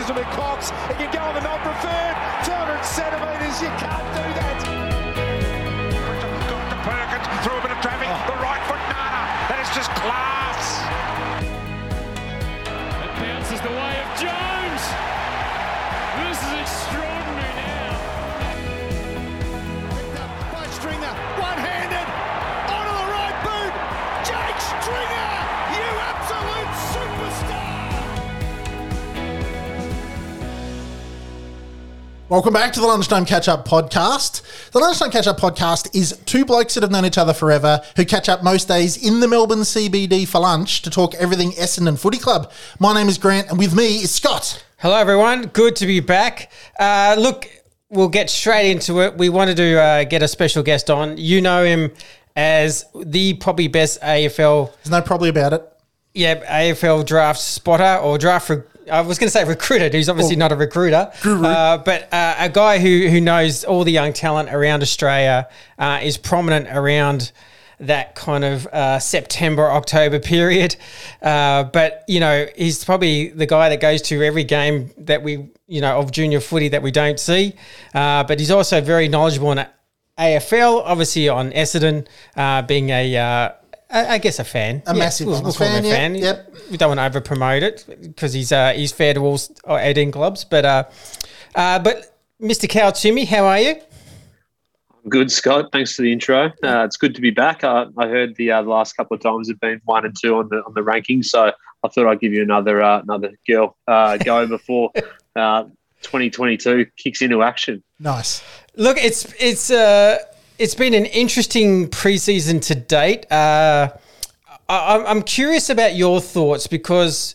bounces to Cox. He can go on the not preferred. 200 centimetres. You can't do that. Got to Perkins through a bit of traffic. Oh. The right foot Nana. That is just class. Welcome back to the Lunchtime Catch Up podcast. The Lunchtime Catch Up podcast is two blokes that have known each other forever who catch up most days in the Melbourne CBD for lunch to talk everything Essendon Footy Club. My name is Grant, and with me is Scott. Hello, everyone. Good to be back. Uh, look, we'll get straight into it. We wanted to uh, get a special guest on. You know him as the probably best AFL, There's no probably about it. yeah, AFL draft spotter or draft. Re- I was going to say recruiter. Who's obviously not a recruiter, uh, but uh, a guy who who knows all the young talent around Australia uh, is prominent around that kind of uh, September October period. Uh, but you know, he's probably the guy that goes to every game that we you know of junior footy that we don't see. Uh, but he's also very knowledgeable in AFL, obviously on Essendon, uh, being a uh, I I guess a fan, A massive we'll, we'll call him fan, yeah. fan. Yep. We don't want to over promote it because he's uh, he's fair to all s- uh, eighteen clubs. But uh, uh, but Mr. Cal Twomey, how are you? Good, Scott. Thanks for the intro. Uh, it's good to be back. I, I heard the, uh, the last couple of times have been one and two on the on the rankings, so I thought I'd give you another uh, another girl uh, go before uh, 2022 kicks into action. Nice. Look, it's it's uh, it's been an interesting preseason to date. Uh, I, I'm- curious about your thoughts because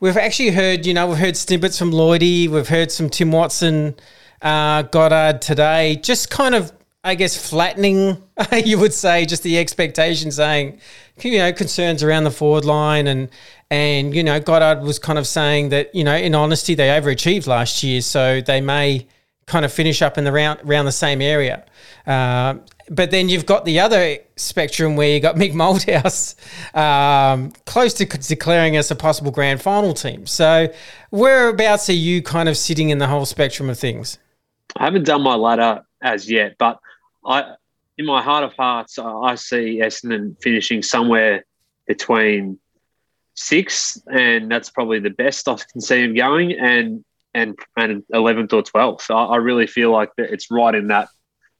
we've actually heard, you know, we've heard snippets from Lloydie, we've heard some Tim Watson, uh, Goddard today, just kind of, I guess, flattening, you would say, just the expectation, saying, you know, concerns around the forward line and. And you know, Goddard was kind of saying that you know, in honesty, they overachieved last year, so they may kind of finish up in the round around the same area. Uh, but then you've got the other spectrum where you got Mick Malthouse um, close to declaring us a possible grand final team. So whereabouts are you kind of sitting in the whole spectrum of things? I haven't done my ladder as yet, but I, in my heart of hearts, I I see Essendon finishing somewhere between six, and that's probably the best I can see him going, and and and eleventh or twelfth. I, I really feel like that it's right in that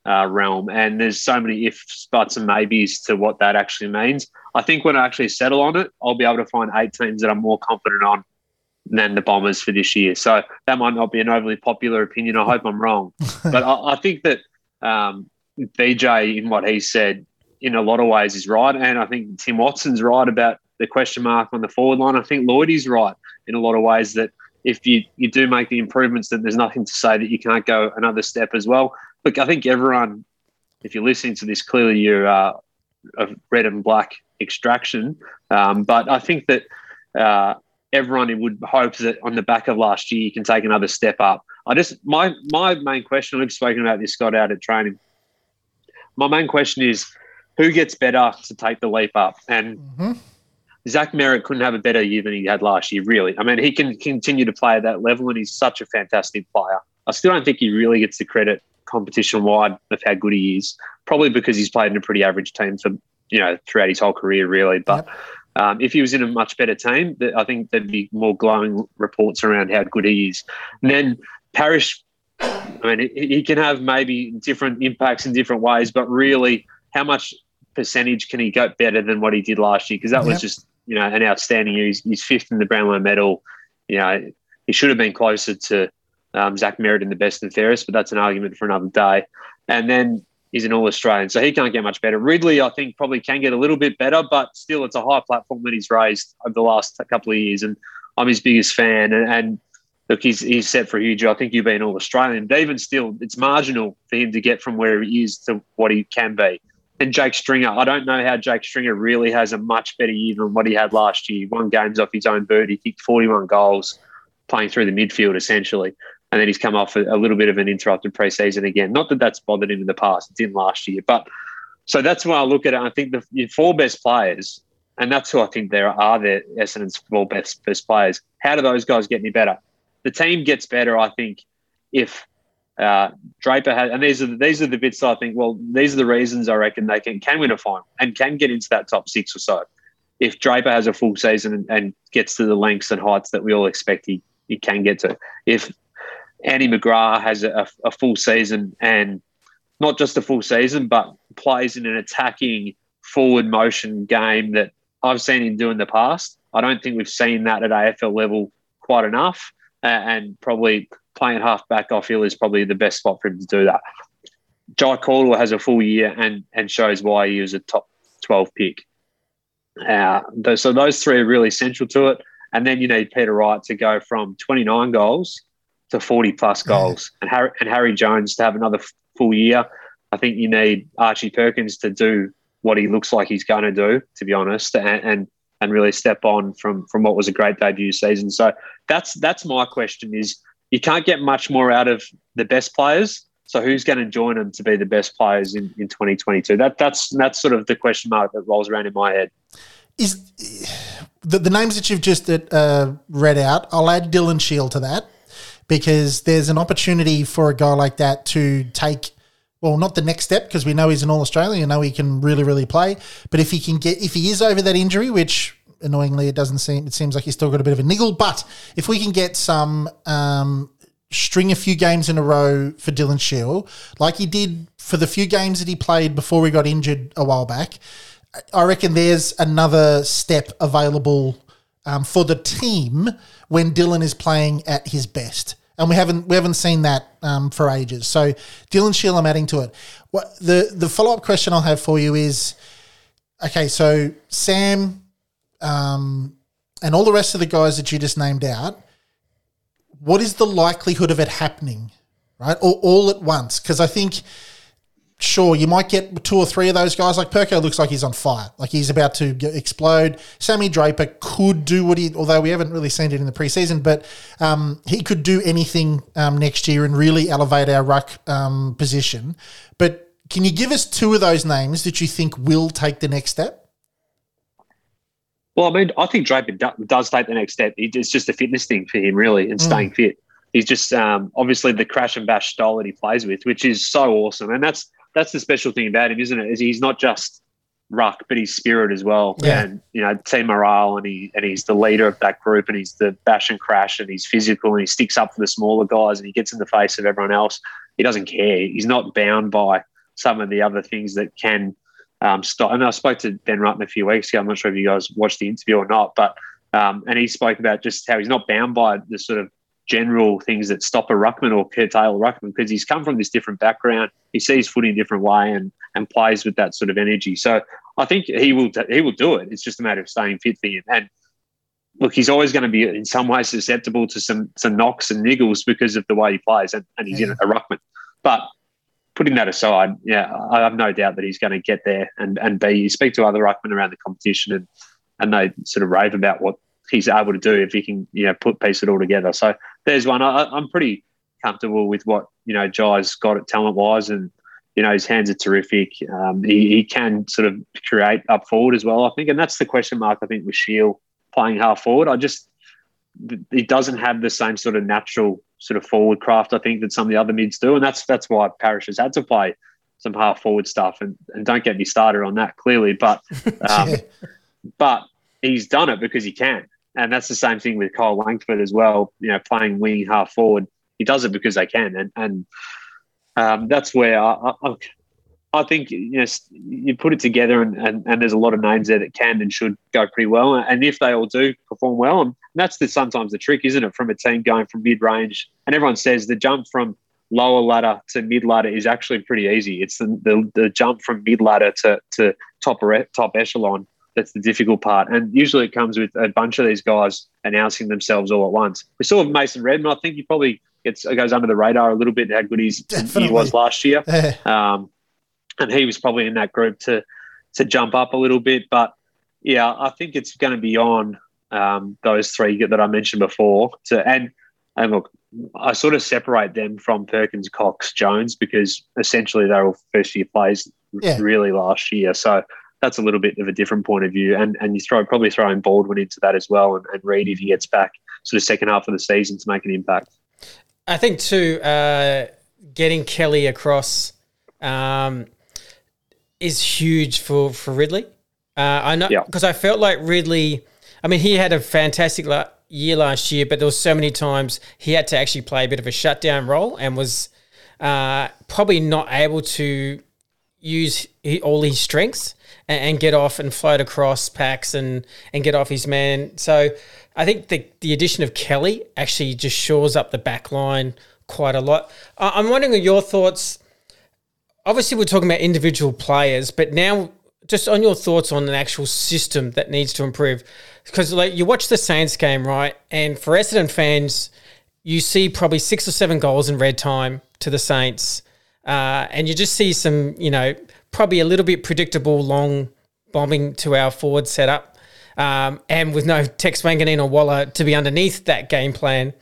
uh, realm, and there's so many ifs, buts, and maybes to what that actually means. I think when I actually settle on it, I'll be able to find eight teams that I'm more confident on than the Bombers for this year. So that might not be an overly popular opinion. I hope I'm wrong, but I, I think that um, BJ, in what he said, in a lot of ways is right, and I think Tim Watson's right about the question mark on the forward line. I think Lloyd is right in a lot of ways that if you, you do make the improvements, then there's nothing to say that you can't go another step as well. Look, I think everyone, if you're listening to this, clearly you're uh, of red and black extraction. Um, but I think that uh, everyone would hope that on the back of last year you can take another step up. I just my my main question. I've spoken about this Scott out at training. My main question is who gets better to take the leap up and. Zach Merrett couldn't have a better year than he had last year, really. I mean, he can continue to play at that level, and he's such a fantastic player. I still don't think he really gets the credit competition wide of how good he is. Probably because he's played in a pretty average team for you know throughout his whole career, really. But um, if he was in a much better team, I think there'd be more glowing reports around how good he is. And then Parish, I mean, he, he can have maybe different impacts in different ways, but really, how much percentage can he go better than what he did last year? Because that was just you know an outstanding year. He's, he's fifth in the Brownlow medal. You know, he should have been closer to um, Zach Merrett in the best and fairest, but that's an argument for another day. And then he's an All Australian, so he can't get much better. Ridley, I think, probably can get a little bit better, but still, it's a high platform that he's raised over the last couple of years, and I'm his biggest fan. And, and look, he's he's set for a huge. I think you've been All Australian, but even still, it's marginal for him to get from where he is to what he can be. And Jake Stringer, I don't know how Jake Stringer really has a much better year than what he had last year. He won games off his own boot. He kicked 41 goals, playing through the midfield essentially. And then he's come off a, a little bit of an interrupted preseason again. Not that that's bothered him in the past; it didn't last year. But so that's when I look at it. I think the four best players, and that's who I think there are. There Essendon's four best best players. How do those guys get any better? the team gets better, I think, if uh, Draper has, and these are the, these are the bits I think. Well, these are the reasons I reckon they can can win a final and can get into that top six or so. If Draper has a full season and, and gets to the lengths and heights that we all expect he, he can get to, if Andy McGrath has a, a full season and not just a full season, but plays in an attacking forward motion game that I've seen him do in the past. I don't think we've seen that at AFL level quite enough, uh, and probably playing half back, I feel, is probably the best spot for him to do that. Jye Caldwell has a full year and and shows why he was a top twelve pick. Uh, so those three are really central to it. And then you need Peter Wright to go from 29 goals to 40 plus goals, yeah. and Harry and Harry Jones to have another full year. I think you need Archie Perkins to do what he looks like he's going to do, to be honest, and, and and really step on from from what was a great debut season. So that's that's my question: is you can't get much more out of the best players. So who's going to join them to be the best players in, in 2022? That that's that's sort of the question mark that rolls around in my head. Is the, the names that you've just uh, read out? I'll add Dylan Shiel to that because there's an opportunity for a guy like that to take well, not the next step because we know he's an All Australian. You know he can really, really play. But if he can get, if he is over that injury, which annoyingly it doesn't seem, it seems like he's still got a bit of a niggle. But if we can get some, um, string a few games in a row for Dylan Shiel, like he did for the few games that he played before he got injured a while back, I reckon there's another step available um, for the team when Dylan is playing at his best and we haven't we haven't seen that um, for ages. So Dylan Shiel, I'm adding to it. What the the follow up question I'll have for you is, okay, so Sam, um, and all the rest of the guys that you just named out, what is the likelihood of it happening, right, or all at once? Because I think sure, you might get two or three of those guys. Like Perko looks like he's on fire, like he's about to explode. Sammy Draper could do what he, although we haven't really seen it in the preseason, but um, he could do anything um, next year and really elevate our ruck um, position. But can you give us two of those names that you think will take the next step? Well, I mean, I think Draper does take the next step. It's just a fitness thing for him, really, and mm. staying fit. He's just um, obviously the crash and bash style that he plays with, which is so awesome, and that's that's the special thing about him, isn't it? Is he's not just ruck, but he's spirit as well. Yeah. And you know, team morale, and he and he's the leader of that group, and he's the bash and crash, and he's physical, and he sticks up for the smaller guys, and he gets in the face of everyone else. He doesn't care. He's not bound by some of the other things that can um, stop. And I spoke to Ben Rutten a few weeks ago. I'm not sure if you guys watched the interview or not, but um, and he spoke about just how he's not bound by the sort of general things that stop a ruckman or curtail a ruckman because he's come from this different background. He sees footy in a different way and and plays with that sort of energy. So I think he will he will do it. It's just a matter of staying fit for him. And look, he's always going to be in some ways susceptible to some some knocks and niggles because of the way he plays, and, and he's yeah. in a ruckman. But putting that aside, yeah, I have no doubt that he's going to get there and and be. You speak to other ruckmen around the competition, and and they sort of rave about what he's able to do if he can, you know, put piece it all together. So there's one. I, am pretty comfortable with what you know Jye's got it talent wise, and you know his hands are terrific. Um, he, he can sort of create up forward as well. I think, and that's the question mark. I think with Shiel playing half forward, I just he doesn't have the same sort of natural sort of forward craft. I think that some of the other mids do, and that's that's why Parish has had to play some half forward stuff. And, and don't get me started on that clearly, but um, yeah. but he's done it because he can. And that's the same thing with Kyle Langford as well. You know, playing wing half forward, he does it because they can, and and um, that's where I, I, I, think you know you put it together, and, and, and there's a lot of names there that can and should go pretty well. And if they all do perform well, and that's the sometimes the trick, isn't it, from a team going from mid range? And everyone says the jump from lower ladder to mid ladder is actually pretty easy. It's the, the, the jump from mid ladder to, to top top echelon that's the difficult part. And usually it comes with a bunch of these guys announcing themselves all at once. We saw Mason Redman. I think he probably gets goes under the radar a little bit how good he's, he was last year. um, and he was probably in that group to to jump up a little bit. But yeah, I think it's going to be on um, those three that I mentioned before. To and and look, I sort of separate them from Perkins, Cox, Jones because essentially they're all first year plays yeah. really last year. So that's a little bit of a different point of view. And and you throw probably throwing Baldwin into that as well, and, and Reed if he gets back sort of second half of the season to make an impact. I think too, uh, getting Kelly across um, is huge for for Ridley. Uh, I know Yeah. because I felt like Ridley. I mean, he had a fantastic la- year last year, but there was so many times he had to actually play a bit of a shutdown role and was uh, probably not able to use he, all his strengths and, get off and float across packs and and get off his man. So I think the the addition of Kelly actually just shores up the back line quite a lot. I- I'm wondering your thoughts. Obviously, we're talking about individual players, but now just on your thoughts on an actual system that needs to improve. Because like you watch the Saints game, right? And for Essendon fans, you see probably six or seven goals in red time to the Saints, uh, and you just see some, you know, probably a little bit predictable long bombing to our forward setup, um, and with no Tex Wanganeen or Walla to be underneath that game plan.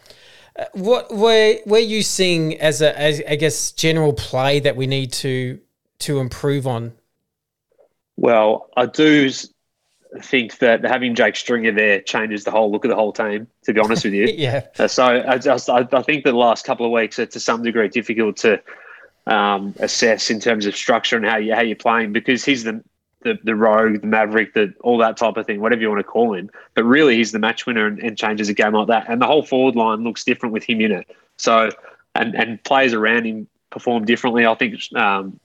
Uh, What were were you seeing as a as I guess general play that we need to to improve on? Well, I do think that having Jake Stringer there changes the whole look of the whole team. To be honest with you, Yeah, Uh, so I, just, I, I think the last couple of weeks are to some degree difficult to um, assess in terms of structure and how you how you're playing because he's the the, the rogue, the maverick, the all that type of thing, whatever you want to call him. But really, he's the match winner and, and changes a game like that. And the whole forward line looks different with him in it. So and and players around him perform differently. I think um,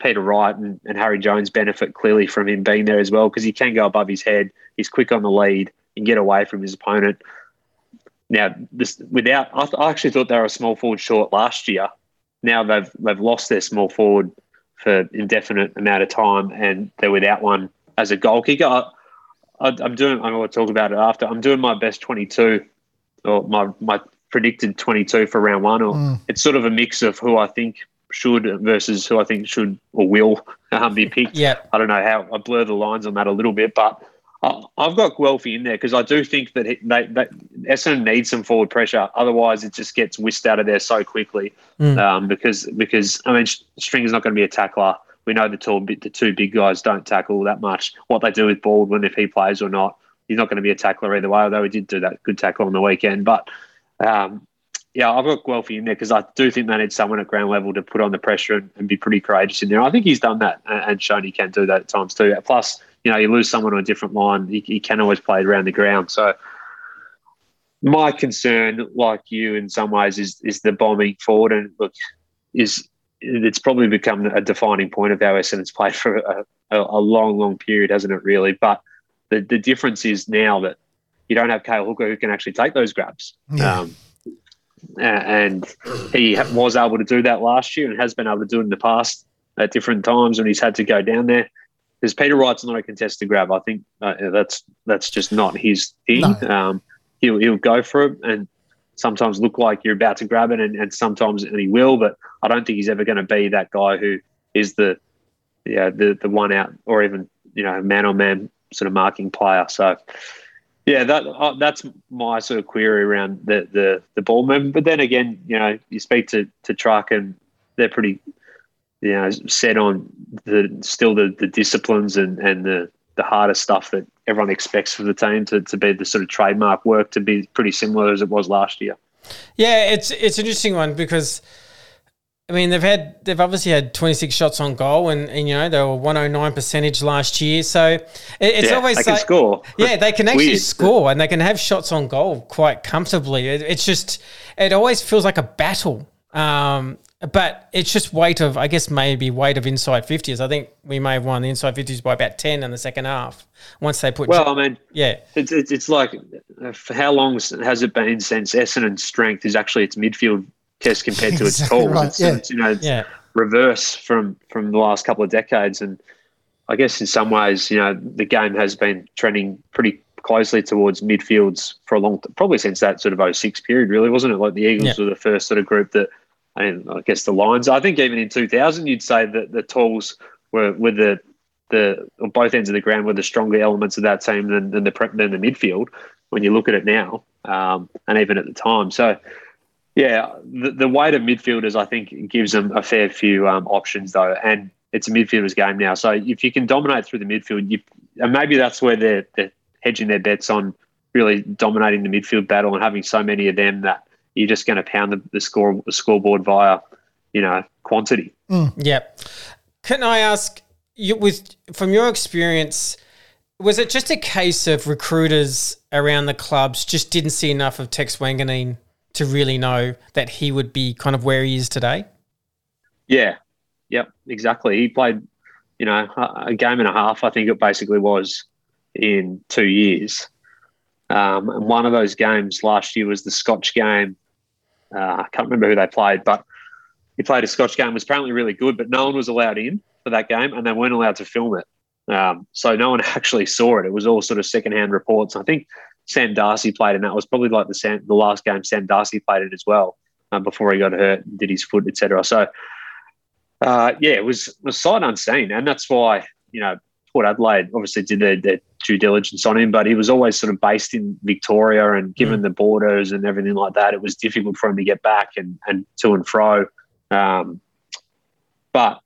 Peter Wright and, and Harry Jones benefit clearly from him being there as well because he can go above his head. He's quick on the lead and get away from his opponent. Now, this without, I, th- I actually thought they were a small forward short last year. Now they've they've lost their small forward for indefinite amount of time, and they're without one as a goal kicker. I, I, I'm doing. I'm going to talk about it after. I'm doing my best 22, or my my predicted 22 for round one. Or it's sort of a mix of who I think should versus who I think should or will um, be picked. yeah, I don't know how I blur the lines on that a little bit, but I've got Guelfi in there because I do think that he, they, that Essendon needs some forward pressure. Otherwise, it just gets whisked out of there so quickly. Um, because because I mean, Stringer's not going to be a tackler. We know the two the two big guys don't tackle that much. What they do with Baldwin, if he plays or not, he's not going to be a tackler either way. Although he did do that good tackle on the weekend, but. Um, yeah, I've got Guelfi in there because I do think they need someone at ground level to put on the pressure and, and be pretty courageous in there. I think he's done that and, and shown he can do that at times too. Plus, you know, you lose someone on a different line, he, he can always play it around the ground. So, my concern, like you, in some ways, is is the bombing forward, and look, is it's probably become a defining point of how Essendon's played for a, a, a long, long period, hasn't it? Really, but the the difference is now that you don't have Cale Hooker who can actually take those grabs. Yeah. Um, and he was able to do that last year and has been able to do it in the past at different times when he's had to go down there. Because Peter Wright's not a contested grab. I think uh, that's that's just not his thing. No. Um, he'll he'll go for it and sometimes look like you're about to grab it, and, and sometimes and he will. But I don't think he's ever going to be that guy who is the yeah the the one out or even you know man on man sort of marking player. So yeah, that uh, that's my sort of query around the the the ball movement. But then again, you know, you speak to to Truck and they're pretty you know set on the still the the disciplines and and the the harder stuff that everyone expects for the team to, to be the sort of trademark work to be pretty similar as it was last year. Yeah, it's it's an interesting one because I mean they've had they've obviously had 26 shots on goal and, and you know they were 109 percentage last year. So it, it's Yeah, always they can score. Yeah, they can actually Weird. score and they can have shots on goal quite comfortably. It, it's just it always feels like a battle. Um, but it's just weight of I guess maybe weight of inside 50s. I think we may have won the inside 50s by about 10 in the second half once they put Well, I mean, yeah. It's, it's, it's like uh, for how long has it been since Essendon's strength is actually its midfield test compared to its Exactly tall? right, It's, yeah. it's, you know, it's Yeah. reverse from from the last couple of decades, and I guess in some ways, you know, the game has been trending pretty closely towards midfields for a long, probably since that sort of 06 period, really, wasn't it? Like the Eagles Yeah. were the first sort of group that, and I guess the Lions. I think even in 2000, you'd say that the Talls were with the the on both ends of the ground were the stronger elements of that team than, than the than the midfield when you look at it now, um, and even at the time. So, yeah, the, the weight of midfielders I think gives them a fair few um, options though, and it's a midfielders game now. So if you can dominate through the midfield, you and maybe that's where they're, they're hedging their bets on really dominating the midfield battle and having so many of them that you're just going to pound the, the score the scoreboard via, you know, quantity. Mm. Yep. Can I ask you, with from your experience, was it just a case of recruiters around the clubs just didn't see enough of Tex Wanganeen to really know that he would be kind of where he is today? Yeah, yep, exactly. He played, you know, a a game and a half. I think it basically was in two years. Um, and one of those games last year was the Scotch game. Uh, I can't remember who they played, but he played a Scotch game. Was apparently really good, but no one was allowed in for that game, and they weren't allowed to film it. Um, so no one actually saw it. It was all sort of secondhand reports. I think Sam Darcy played in that. It was probably like the Sam, the last game Sam Darcy played in as well um, before he got hurt, and did his foot, etc. So uh, yeah, it was was sight unseen, and that's why you know Port Adelaide obviously did their, their due diligence on him, but he was always sort of based in Victoria, and given the borders and everything like that, it was difficult for him to get back and and to and fro. Um, but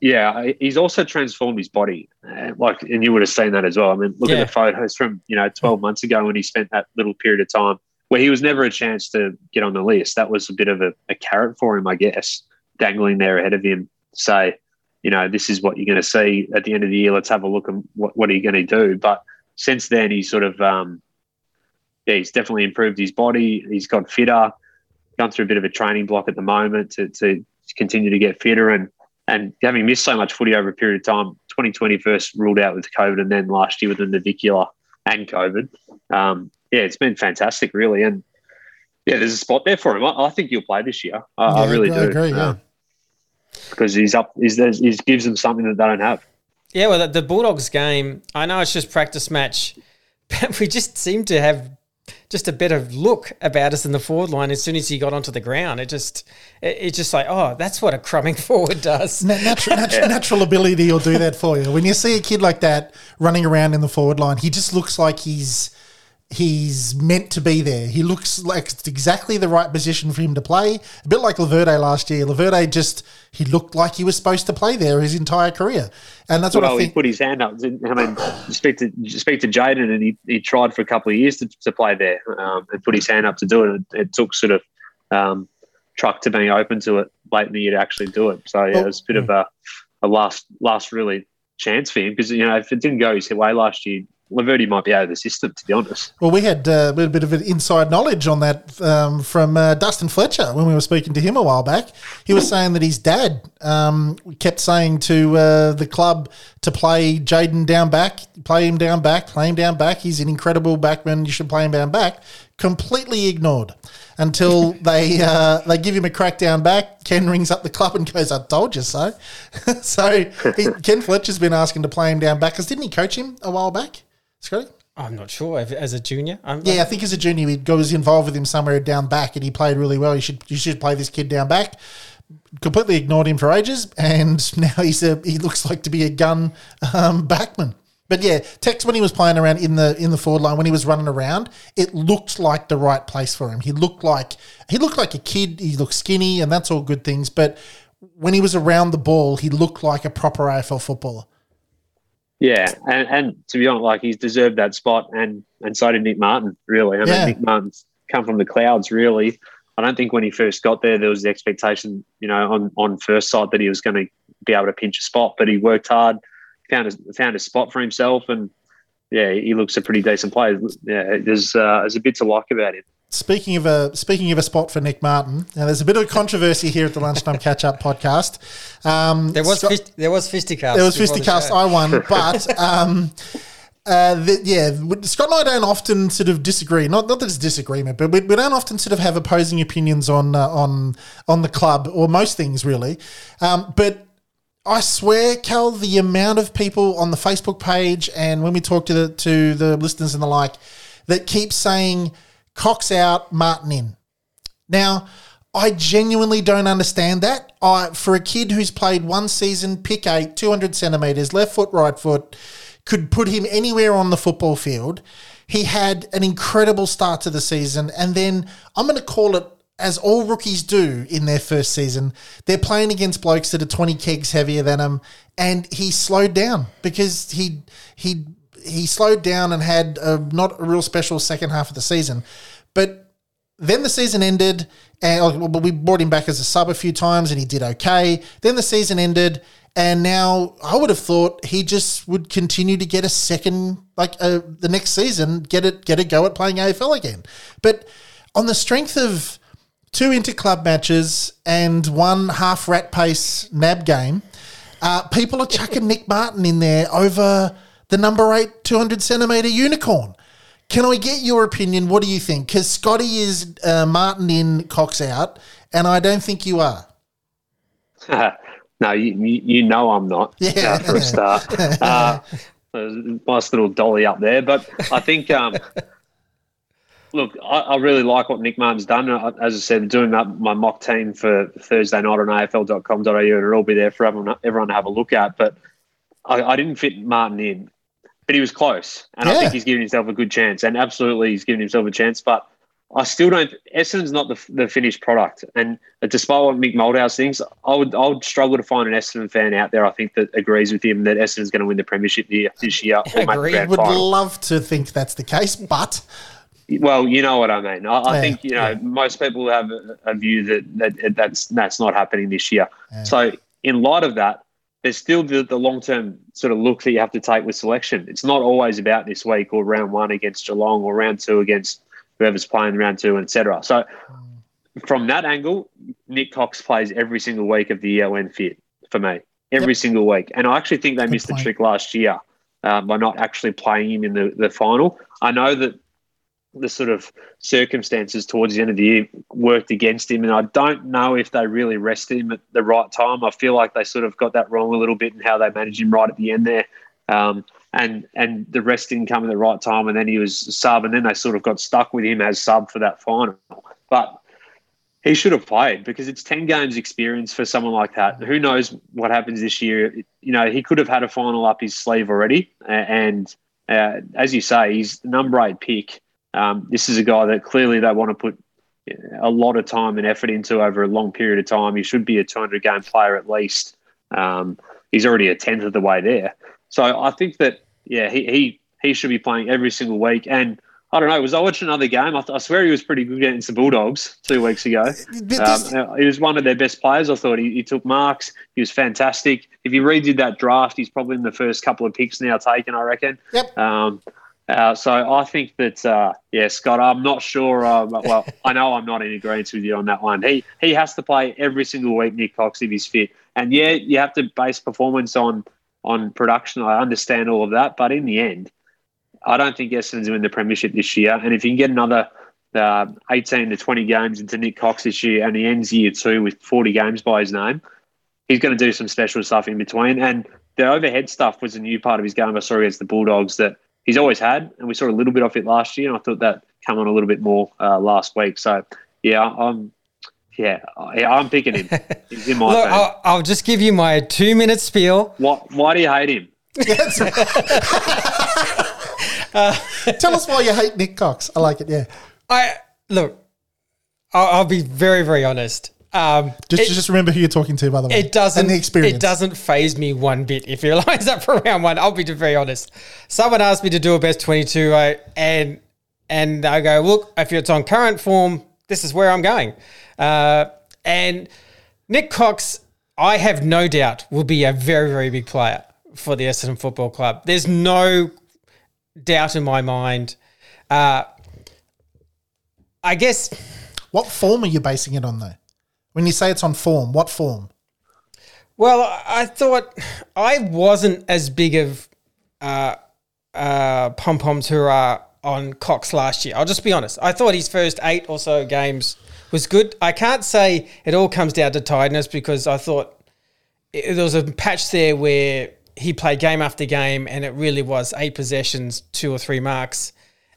yeah, he's also transformed his body, uh, like, and you would have seen that as well. I mean, look Yeah. at the photos from you know 12 months ago when he spent that little period of time where he was never a chance to get on the list. That was a bit of a, a carrot for him, I guess, dangling there ahead of him say, you know, this is what you're going to see at the end of the year. Let's have a look at what, what are you going to do. But since then, he's sort of, um, yeah, he's definitely improved his body. He's got fitter, gone through a bit of a training block at the moment to, to continue to get fitter. And, and having missed so much footy over a period of time, 2020 first ruled out with COVID and then last year with the navicular and COVID. Um, yeah, it's been fantastic, really. And yeah, there's a spot there for him. I, I think he'll play this year. I, I really I do. agree, yeah. Um, because he's up, he's, he gives them something that they don't have. Yeah, well, the, the Bulldogs game, I know it's just practice match, but we just seem to have just a better look about us in the forward line as soon as he got onto the ground. It just, it, it's just like, oh, that's what a crumbing forward does. Na- natural, natural, natural ability will do that for you. When you see a kid like that running around in the forward line, he just looks like he's he's meant to be there. He looks like it's exactly the right position for him to play. A bit like Laverde last year. Laverde just he looked like he was supposed to play there his entire career, and that's what well, I he think. put his hand up. I mean, speak to speak to Jayden, and he, he tried for a couple of years to, to play there um, and put his hand up to do it. It, it took sort of um, truck to being open to it late in the year to actually do it. So yeah, it was a bit of a, a last last really chance for him because you know if it didn't go his way last year, Laverde might be out of the system. To be honest, Well, we had uh, a bit of an inside knowledge on that um, from uh, Dustin Fletcher when we were speaking to him a while back. He was saying that his dad um, kept saying to uh, the club to play Jayden down back, play him down back, play him down back. He's an incredible backman. You should play him down back. Completely ignored until they uh, they give him a crack down back. Ken rings up the club and goes, "I told you so." so he, Ken Fletcher's been asking to play him down back because didn't he coach him a while back, Scotty? I'm not sure as a junior. I'm, Yeah, I think as a junior, he was involved with him somewhere down back, and he played really well. You should you should play this kid down back. Completely ignored him for ages, and now he's a he looks like to be a gun um, backman. But yeah, Tex when he was playing around in the in the forward line when he was running around, it looked like the right place for him. He looked like he looked like a kid. He looked skinny, and that's all good things. But when he was around the ball, he looked like a proper AFL footballer. Yeah, and, and to be honest, like he's deserved that spot, and and so did Nick Martin. Really, I Yeah. mean, Nick Martin's come from the clouds. Really, I don't think when he first got there, there was the expectation, you know, on on first sight that he was going to be able to pinch a spot, but he worked hard, found a, found a spot for himself, and yeah, he looks a pretty decent player. Yeah, there's uh, there's a bit to like about him. Speaking of a speaking of a spot for Nick Martin, now there's a bit of controversy here at the Lunchtime Catch Up podcast. Um, There was Scott- fist, there was fisticuffs. there was before the fisticuffs. I won, but um, uh, the, yeah, Scott and I don't often sort of disagree. Not not that it's disagreement, but we, we don't often sort of have opposing opinions on uh, on on the club or most things really. Um, but I swear, Cal, the amount of people on the Facebook page and when we talk to the to the listeners and the like that keep saying Cox out, Martin in. Now, I genuinely don't understand that. I for a kid who's played one season, pick eight, 200 centimeters, left foot, right foot, could put him anywhere on the football field. He had an incredible start to the season, and then I'm going to call it as all rookies do in their first season. They're playing against blokes that are 20 kegs heavier than him, and he slowed down because he he he slowed down and had a, not a real special second half of the season. But then the season ended, and oh, well, we brought him back as a sub a few times, and he did okay. Then the season ended, and now I would have thought he just would continue to get a second, like uh, the next season, get it, get a go at playing AFL again. But on the strength of two inter-club matches and one half rat pace NAB game, uh, people are chucking Nick Martin in there over the number eight 200 centimetre unicorn. Can I get your opinion? What do you think? Because Scotty is uh, Martin in, Cox out, and I don't think you are. no, you, you know I'm not. Yeah. Uh, for a start. Uh, nice little dolly up there, but I think. Um, look, I, I, really like what Nick Martin's done. As I said, doing up my mock team for Thursday night on AFL.com.au, and it'll all be there for everyone, everyone to have a look at. But I, I didn't fit Martin in but he was close, and yeah. I think he's given himself a good chance. And absolutely, he's given himself a chance. But I still don't. Essendon's not the, the finished product, and despite what Mick Malthouse thinks, I would I would struggle to find an Essendon fan out there. I think that agrees with him that Essendon's going to win the premiership this year. I agree. Would final. love to think that's the case, but. Well, you know what I mean. I, I think you know yeah. most people have a, a, view that, that that's that's not happening this year. Yeah. So, in light of that, there's still the, the long term sort of look that you have to take with selection. It's not always about this week or round one against Geelong or round two against whoever's playing round two, etc. So from that angle, Nick Cox plays every single week of the year when fit for me, every yep. single week. And I actually think they Good missed point. the trick last year uh, by not actually playing him in the, the final. I know that the sort of circumstances towards the end of the year worked against him. And I don't know if they really rested him at the right time. I feel like they sort of got that wrong a little bit in how they managed him right at the end there. Um, and and the rest didn't come at the right time. And then he was sub, and then they sort of got stuck with him as sub for that final. But he should have played because it's 10 games experience for someone like that. Who knows what happens this year? You know, he could have had a final up his sleeve already. And uh, as you say, he's the number eight pick. Um, this is a guy that clearly they want to put a lot of time and effort into over a long period of time. He should be a 200 game player at least. Um, he's already a tenth of the way there. So I think that yeah, he he he should be playing every single week. And I don't know. Was I watching another game? I, th- I swear he was pretty good against the Bulldogs two weeks ago. Um, he was one of their best players. I thought he, he, took marks. He was fantastic. If he redid that draft, he's probably in the first couple of picks now taken. I reckon. Yep. Um, uh, so I think that uh, yeah, Scott. I'm not sure. Uh, well, I know I'm not in agreement with you on that one. He he has to play every single week, Nick Cox, if he's fit. And yeah, you have to base performance on on production. I understand all of that, but in the end, I don't think Essendon's win the premiership this year. And if you can get another uh, 18 to 20 games into Nick Cox this year, and he ends year two with 40 games by his name, he's going to do some special stuff in between. And the overhead stuff was a new part of his game. I saw against the Bulldogs that he's always had, and we saw a little bit of it last year, and I thought that come on a little bit more uh, last week. So yeah, I'm yeah, I'm picking him. He's in my Look, I'll, I'll, just give you my two minute spiel. What? Why do you hate him? uh, Tell us why you hate Nick Cox. I like it. Yeah. I look. I'll, I'll be very, very honest. Um, just, it, just remember who you're talking to, by the way. It doesn't. And the experience. It doesn't phase me one bit. If he lines up for round one, I'll be very honest. Someone asked me to do a best 22, I, and and I go, look, if it's on current form, this is where I'm going. Uh, and Nick Cox, I have no doubt, will be a very, very big player for the Essendon Football Club. There's no doubt in my mind. Uh, I guess. What form are you basing it on, though? When you say it's on form, what form? Well, I thought I wasn't as big of uh, uh, pom poms hurrah on Cox last year. I'll just be honest. I thought his first eight or so games was good. I can't say it all comes down to tiredness because I thought it, there was a patch there where he played game after game and it really was eight possessions, two or three marks.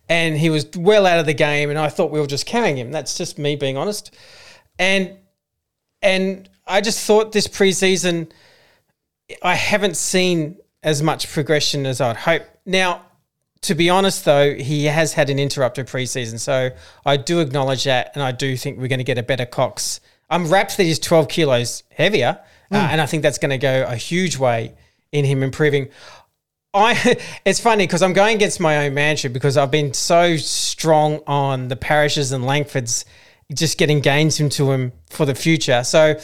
And he was well out of the game, and I thought we were just carrying him. That's just me being honest. And and I just thought this preseason, I haven't seen as much progression as I'd hope. Now, to be honest, though, he has had an interrupted preseason, so I do acknowledge that, and I do think we're going to get a better Cox. I'm rapt that he's 12 kilos heavier, mm. uh, hmm. and I think that's going to go a huge way in him improving. I it's funny because I'm going against my own mantra because I've been so strong on the parishes and Langfords just getting gains into him for the future. So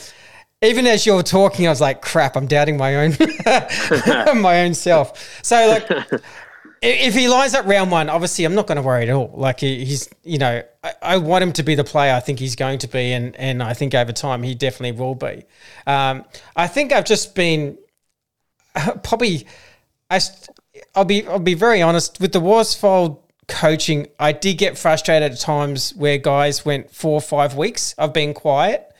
even as you're talking, I was like, crap, I'm doubting my own my own self. So like if he lines up round one, obviously I'm not going to worry at all. Like he's, you know, I, I, want him to be the player I think he's going to be, and and I think over time he definitely will be. Um, I think I've just been probably I, I'll be I'll be very honest with the Worsfold coaching. I did get frustrated at times where guys went four or five weeks of being quiet,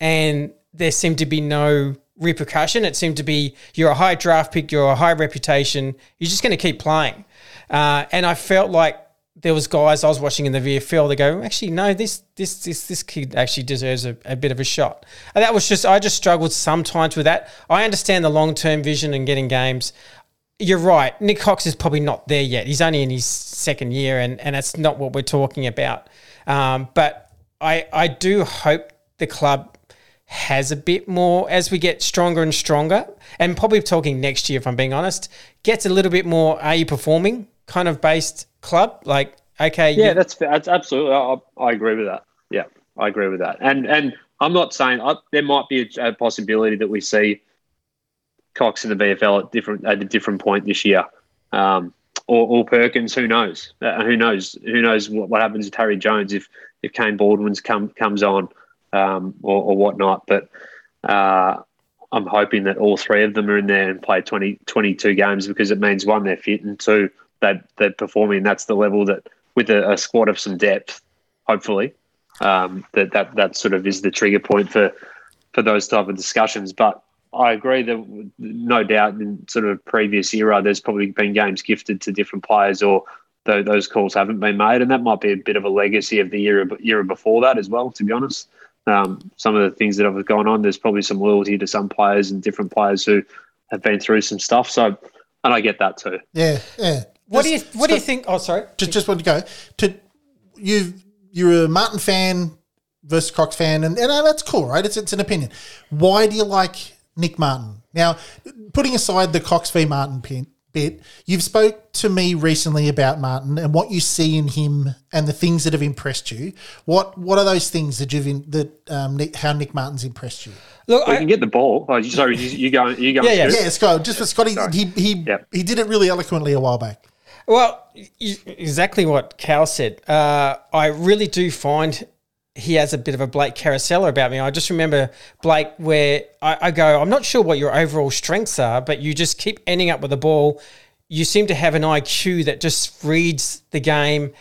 and there seemed to be no repercussion. It seemed to be you're a high draft pick, you're a high reputation, you're just going to keep playing. Uh, and I felt like there was guys I was watching in the VFL. They go, actually, no, this this this this kid actually deserves a, a bit of a shot. And that was just I just struggled sometimes with that. I understand the long term vision and getting games you're right. Nick Cox is probably not there yet. He's only in his second year, and, and that's not what we're talking about. Um, but I I do hope the club has a bit more as we get stronger and stronger, and probably talking next year, if I'm being honest, gets a little bit more. Are you performing? Kind of based club, like okay, yeah, you- that's that's absolutely. I, I, agree with that. Yeah, I agree with that. And and I'm not saying I, there might be a, a possibility that we see Cox in the VFL at different at a different point this year. Um, or, or, Perkins, who knows? Uh, who knows? Who knows what, what happens with Harry Jones if if Kaine Baldwin's come comes on um, or, or whatnot? But uh, I'm hoping that all three of them are in there and play 20, 22 games because it means one they're fit and two they they're performing. That's the level that with a, a squad of some depth, hopefully, um, that that that sort of is the trigger point for for those type of discussions. But I agree that no doubt in sort of previous era, there's probably been games gifted to different players or those calls haven't been made. And that might be a bit of a legacy of the era, era before that as well, to be honest. Um, some of the things that have gone on, there's probably some loyalty to some players and different players who have been through some stuff. So, and I get that too. Yeah, yeah. What do you What do you think? Oh, sorry. Just just want to go to you. You're a Martin fan versus Cox fan, and, and uh, that's cool, right? It's it's an opinion. Why do you like Nick Martin. Now, putting aside the Cox v Martin bit, you've spoke to me recently about Martin and what you see in him and the things that have impressed you. What what are those things that you've in, that um, Nick, how Nick Martin's impressed you? Look, I can get the ball. Oh, sorry, you go. You go. Yeah, yeah, yeah. Scott, just for Scotty, he he yep. he did it really eloquently a while back. Well, exactly what Cal said. Uh, I really do find he has a bit of a Blake Caracella about me. I just remember Blake where I, I, go, I'm not sure what your overall strengths are, but you just keep ending up with the ball. You seem to have an IQ that just reads the game,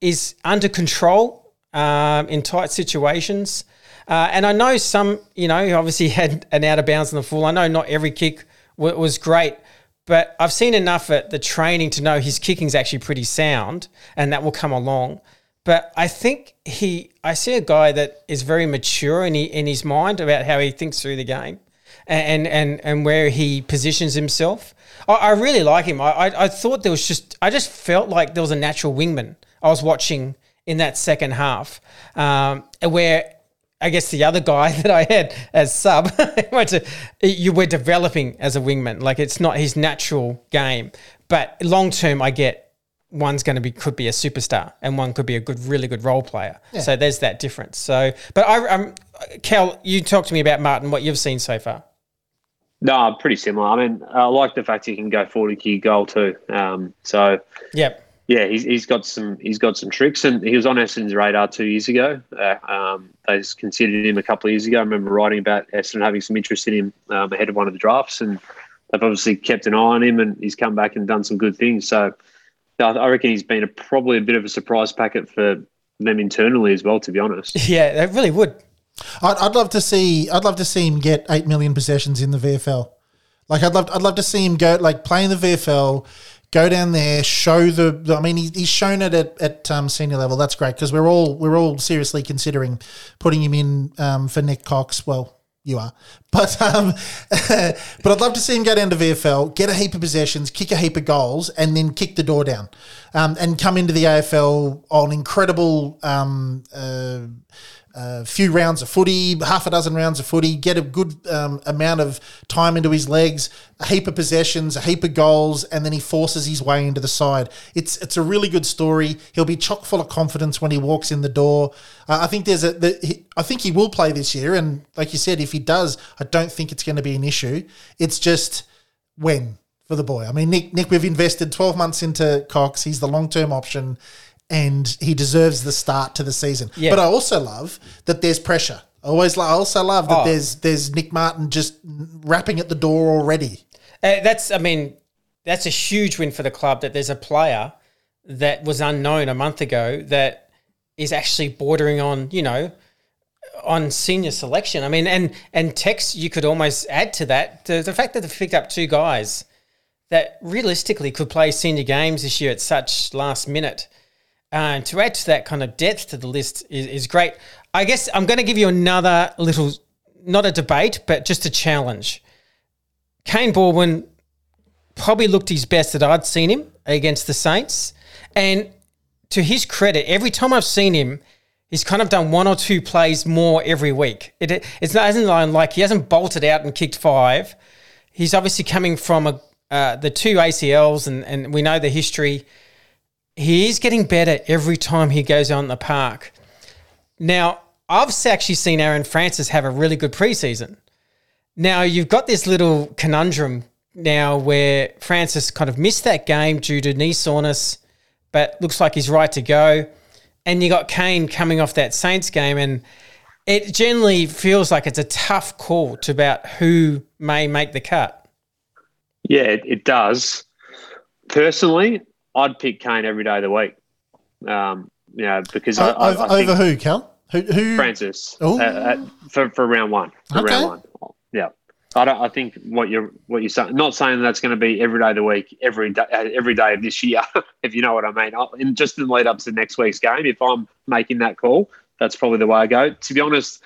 is under control um, in tight situations. Uh, and I know some, you know, obviously had an out of bounds in the full. I know not every kick w- was great, but I've seen enough at the training to know his kicking's actually pretty sound, and that will come along. But I think he, I see a guy that is very mature in, he, in his mind about how he thinks through the game and, and, and where he positions himself. I, I really like him. I, I, I thought there was just, I just felt like there was a natural wingman I was watching in that second half um, where I guess the other guy that I had as sub, you were developing as a wingman. Like it's not his natural game. But long term, I get one's going to be could be a superstar and one could be a good really good role player. Yeah. so there's that difference. So but i um cal you talk to me about martin what you've seen so far. No pretty similar. I mean i like the fact he can go 40 key goal too. Um so yep. yeah he's, he's got some he's got some tricks and he was on essendon's radar two years ago. Uh, um, they considered him a couple of years ago. I remember writing about essendon having some interest in him um, ahead of one of the drafts and they've obviously kept an eye on him and he's come back and done some good things. So I reckon he's been a, probably a bit of a surprise packet for them internally as well. To be honest, yeah, it really would. I'd, I'd love to see. I'd love to see him get eight million possessions in the VFL. Like I'd love. I'd love to see him go like play in the VFL. Go down there, show the. the I mean, he, he's shown it at, at um, senior level. That's great because we're all we're all seriously considering putting him in um, for Nick Cox. Well, you are. But um, but I'd love to see him go down to VFL, get a heap of possessions, kick a heap of goals, and then kick the door down, um, and come into the AFL on incredible um, uh, a few rounds of footy, half a dozen rounds of footy, get a good um, amount of time into his legs, a heap of possessions, a heap of goals, and then he forces his way into the side. It's it's a really good story. He'll be chock full of confidence when he walks in the door. Uh, I think there's a. The, he, I think he will play this year, and like you said, if he does, I don't think it's going to be an issue. It's just when for the boy. I mean, Nick, Nick, we've invested 12 months into Cox. He's the long term option and he deserves the start to the season. Yeah. But I also love that there's pressure. I always, I also love that Oh. there's there's Nick Martin just rapping at the door already. Uh, that's, I mean, that's a huge win for the club that there's a player that was unknown a month ago that is actually bordering on, you know, on senior selection. I mean, and and Tex, you could almost add to that the, the fact that they've picked up two guys that realistically could play senior games this year at such last minute. Uh, to add to that kind of depth to the list is, is great. I guess I'm going to give you another little, not a debate, but just a challenge. Kane Baldwin probably looked his best that I'd seen him against the Saints. And to his credit, every time I've seen him, he's kind of done one or two plays more every week. It, it's not isn't like he hasn't bolted out and kicked five. He's obviously coming from a, uh, the two ACLs, and, and we know the history. He is getting better every time he goes in the park. Now, I've actually seen Aaron Francis have a really good preseason. Now you've got this little conundrum now where Francis kind of missed that game due to knee soreness, but looks like he's right to go. And you got Kane coming off that Saints game, and it generally feels like it's a tough call to about who may make the cut. Yeah, it does. Personally, I'd pick Kane every day of the week. Um, you know, because I, I, over, I over who, Cal? Who? who Francis uh, uh, for for round one. For Okay. round one. Yeah. I don't. I think what you're what you're saying. Not saying that's going to be every day of the week, every day, uh, every day of this year, if you know what I mean. I- And just in the lead up to next week's game, if I'm making that call, that's probably the way I go. To be honest,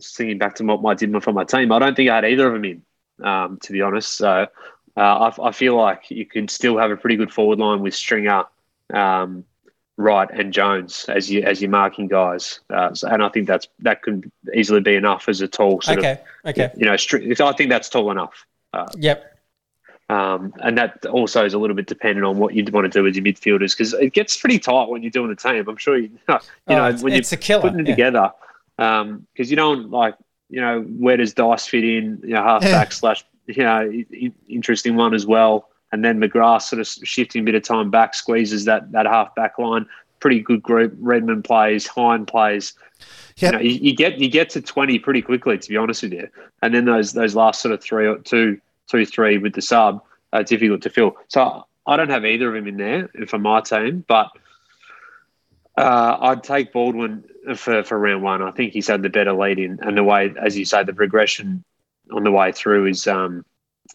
thinking back to what I did for my team, I don't think I had either of them in. Um, to be honest, so I, I feel like you can still have a pretty good forward line with Stringer, um, Wright, and Jones as you as your marking guys, uh, so, and I think that's that could easily be enough as a tall sort Okay, of okay, you know. Stri- I think that's tall enough. yep, Um, and that also is a little bit dependent on what you want to do with your midfielders because it gets pretty tight when you're doing a team. I'm sure you, you Oh, know it's- when it's you're putting it yeah. together because you don't like you know where does Dice fit in? You know, halfback slash you know interesting one as well. And then McGrath sort of shifting a bit of time back, squeezes that that half back line. Pretty good group. Redman plays, Hind plays. Yep. You, know, you, you get you get to twenty pretty quickly, to be honest with you. And then those those last sort of three or two, two, three with the sub are difficult to fill. So I don't have either of them in there for my team, but uh, I'd take Baldwin for, for round one. I think he's had the better lead in, and the way, as you say, the progression on the way through is um,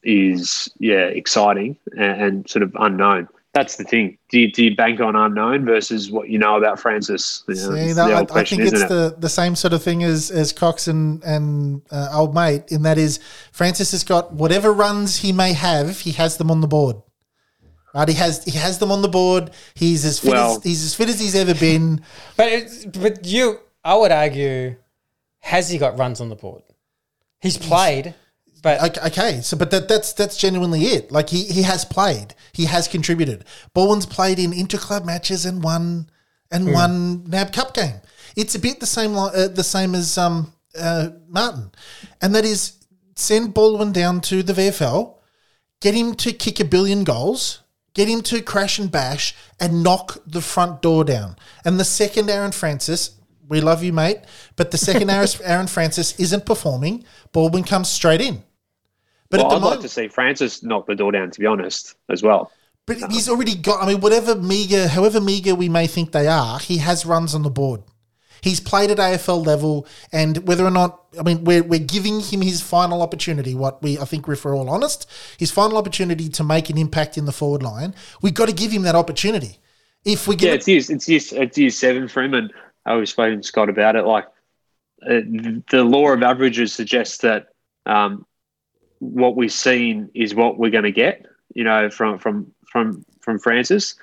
is yeah exciting and, and sort of unknown. That's the thing. Do you, do you bank on unknown versus what you know about Francis? You know, See, it's no, the I, old I think it's it? the, the same sort of thing as, as Cox and, and uh, old mate, in that is Francis has got whatever runs he may have, he has them on the board. Right, he has he has them on the board. He's as fit Well- as he's as fit as he's ever been. but it's, but you, I would argue, has he got runs on the board? He's played, but Okay, okay, so but that that's that's genuinely it. Like he he has played, he has contributed. Baldwin's played in interclub matches and won and one NAB Cup game. It's a bit the same uh, the same as um uh, Martin, and that is send Baldwin down to the VFL, get him to kick a billion goals. Get him to crash and bash and knock the front door down. And the second Aaron Francis, we love you, mate, but the second Aaron Francis isn't performing, Baldwin comes straight in. But well, I'd like to see Francis knock the door down, to be honest, as well. but he's already got. I mean, whatever meager, however meager we may think they are, he has runs on the board. He's played at AFL level, and whether or not, I mean, we're, we're giving him his final opportunity. What we, I think, if we're all honest, his final opportunity to make an impact in the forward line. We've got to give him that opportunity. If we get Yeah, it's years, it's years, it's year seven for him, and I was spoken to Scott about it. Like uh, the law of averages suggests that um, what we've seen is what we're going to get. You know, from from from from Francis,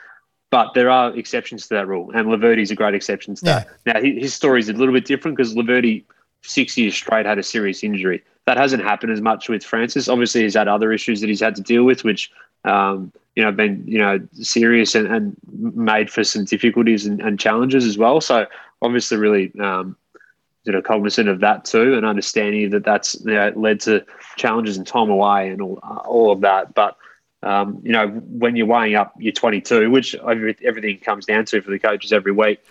but there are exceptions to that rule, and Laverty's a great exception to that. Now his, his story is a little bit different because Laverty six years straight had a serious injury. That hasn't happened as much with Francis. Obviously, he's had other issues that he's had to deal with, which um, you know been you know serious and, and made for some difficulties and, and, challenges as well. So obviously, really um, you know cognizant of that too, and understanding that that's you know, led to challenges and time away and all all of that. But um, you know, when you're weighing up your 22, which everything comes down to for the coaches every week,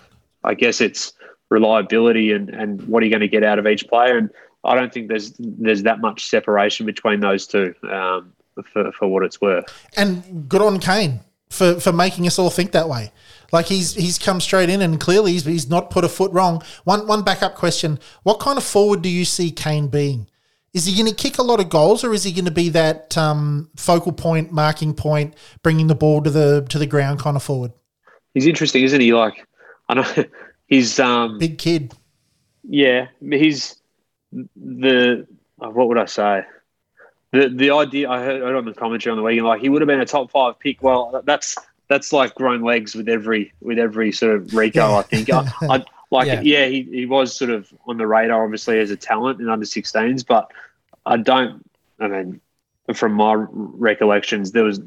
I guess it's reliability and, and what are you going to get out of each player. And I don't think there's there's that much separation between those two um, for, for what it's worth. And good on Kane for, for making us all think that way. Like he's he's come straight in and clearly he's, he's not put a foot wrong. One one backup question: What kind of forward do you see Kane being? Is he going to kick a lot of goals, or is he going to be that um, focal point, marking point, bringing the ball to the to the ground kind of forward? He's interesting, isn't he? Like, I know he's um, big kid. Yeah, he's the oh, what would I say? The the idea I heard, heard on the commentary on the weekend, like he would have been a top five pick. Well, that's that's like grown legs with every with every sort of Rico. I think. I, I, like, yeah, yeah he, he was sort of on the radar, obviously, as a talent in under 16s, but I don't, I mean, from my recollections, there was,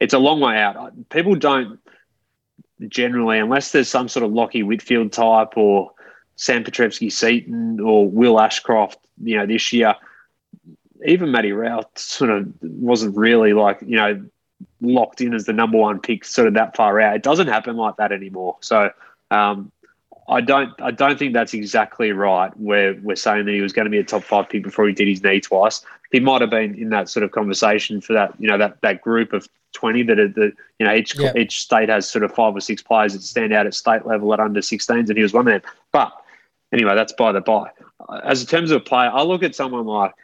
it's a long way out. People don't generally, unless there's some sort of Lachie Whitfield type or Sam Petrevski-Seton or Will Ashcroft, you know, this year, even Matty Rowell sort of wasn't really like, you know, locked in as the number one pick sort of that far out. It doesn't happen like that anymore. So, um, I don't I don't think that's exactly right. Where we're saying that he was going to be a top five pick before he did his knee twice. He might have been in that sort of conversation for that you know that that group of twenty that are the you know each yeah. each state has sort of five or six players that stand out at state level at under 16s, and he was one of them. But anyway, that's by the by. As in terms of a player, I look at someone like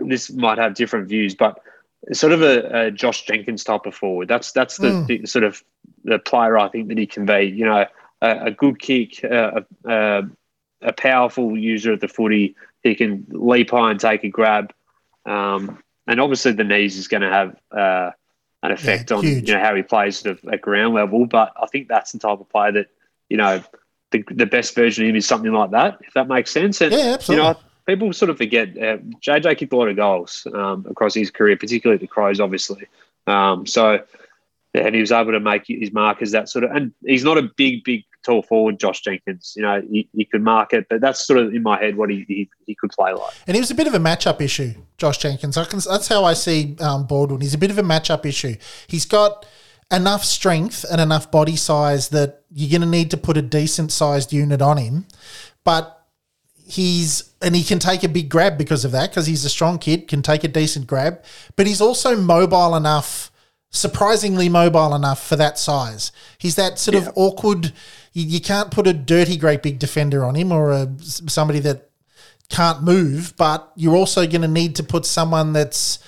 this might have different views, but sort of a, a Josh Jenkins type of forward. That's that's the, mm. the sort of the player I think that he can be. You know a, a good kick, a, a, a, powerful user of the footy. He can leap high and take a grab. Um, and obviously, the knees is going to have uh, an effect yeah, on you know how he plays sort of at ground level. But I think that's the type of player that you know the, the best version of him is something like that. If that makes sense. And, yeah, absolutely. You know, people sort of forget uh, JJ kicked a lot of goals um, across his career, particularly the Crows, obviously. Um, so, and he was able to make his mark as that sort of, and he's not a big, big tall forward, Josh Jenkins. You know, he, he could mark it, but that's sort of in my head what he, he, he could play like. And he was a bit of a matchup issue, Josh Jenkins. Can, that's how I see um, Baldwin. He's a bit of a matchup issue. He's got enough strength and enough body size that you're going to need to put a decent sized unit on him, but he's and he can take a big grab because of that because he's a strong kid can take a decent grab but he's also mobile enough surprisingly mobile enough for that size he's that sort yeah. of awkward you, you can't put a dirty, great big defender on him or a, somebody that can't move, but you're also going to need to put someone that's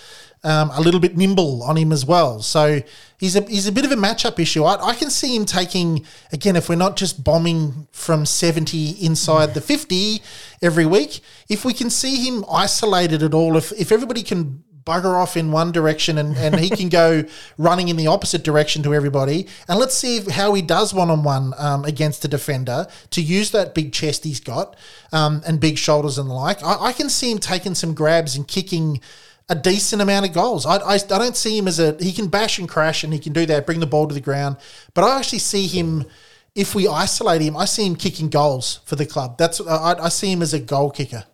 um, a little bit nimble on him as well. So he's a he's a bit of a matchup issue. I, I can see him taking again if we're not just bombing from seventy inside the fifty every week. If we can see him isolated at all, if if everybody can bugger off in one direction and, and he can go running in the opposite direction to everybody. And let's see how he does one on one against the defender to use that big chest he's got um, and big shoulders and the like. I, I, can see him taking some grabs and kicking a decent amount of goals. I, I, I don't see him as a, he can bash and crash and he can do that, bring the ball to the ground. But I actually see him if we isolate him, I see him kicking goals for the club. That's I, I see him as a goal kicker.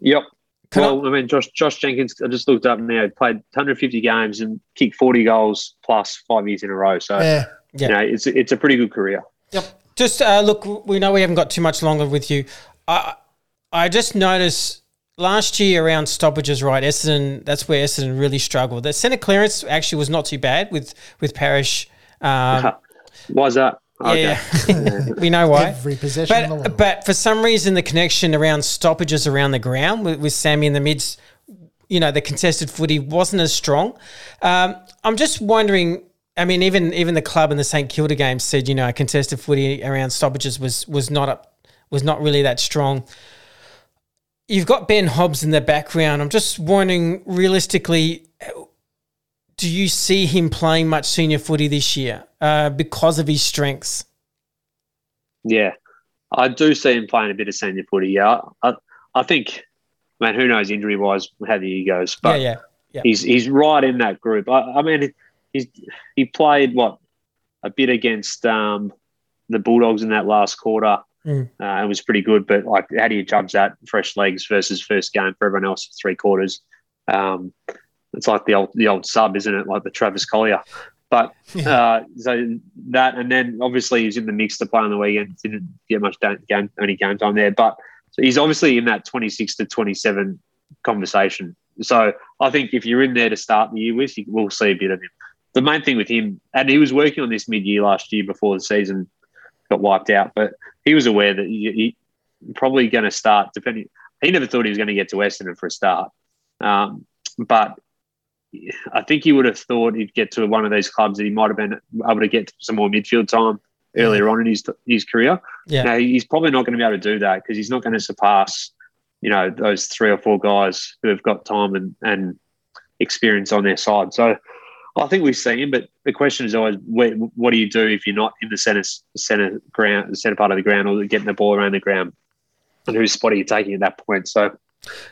Yep, can well, I, I, mean, Josh Josh Jenkins, I just looked up now, played 150 games and kicked 40 goals plus five years in a row. So, yeah, yeah. you know, it's, it's a pretty good career. Yep. Just uh, look, we know we haven't got too much longer with you. I, I just noticed last year around stoppages, right? Essendon, that's where Essendon really struggled. The centre clearance actually was not too bad with, with Parish. Um, Why's that? Okay. Yeah, we know why. Every possession, but, but for some reason, the connection around stoppages around the ground with, with Sammy in the mids, you know, the contested footy wasn't as strong. Um, I'm just wondering. I mean, even even the club in the St Kilda game said, you know, a contested footy around stoppages was was not a, was not really that strong. You've got Ben Hobbs in the background. I'm just wondering, realistically, do you see him playing much senior footy this year uh, because of his strengths? Yeah, I do see him playing a bit of senior footy. Yeah, I, I think, man, who knows injury wise how the year goes, but yeah, yeah, yeah. he's he's right in that group. I, I mean, he's he played what a bit against um, the Bulldogs in that last quarter. Mm. Uh, and was pretty good, but like, how do you judge that fresh legs versus first game for everyone else? Three quarters. Um, it's like the old the old sub, isn't it? Like the Travis Colyer. But uh, so that, and then obviously he's in the mix to play on the weekend. Didn't get much game, only game time there, but so he's obviously in that twenty six to twenty seven conversation. So I think if you're in there to start the year with, you will see a bit of him. The main thing with him, and he was working on this mid year last year before the season got wiped out, but he was aware that he, he probably going to start. Depending, he never thought he was going to get to Essendon for a start, um, but I think he would have thought he'd get to one of these clubs that he might have been able to get some more midfield time earlier on in his his career. Yeah. Now he's probably not going to be able to do that because he's not going to surpass, you know, those three or four guys who have got time and, and experience on their side. So I think we see him, but the question is always, what do you do if you're not in the center center ground, the center part of the ground, or getting the ball around the ground, and whose spot are you taking at that point? So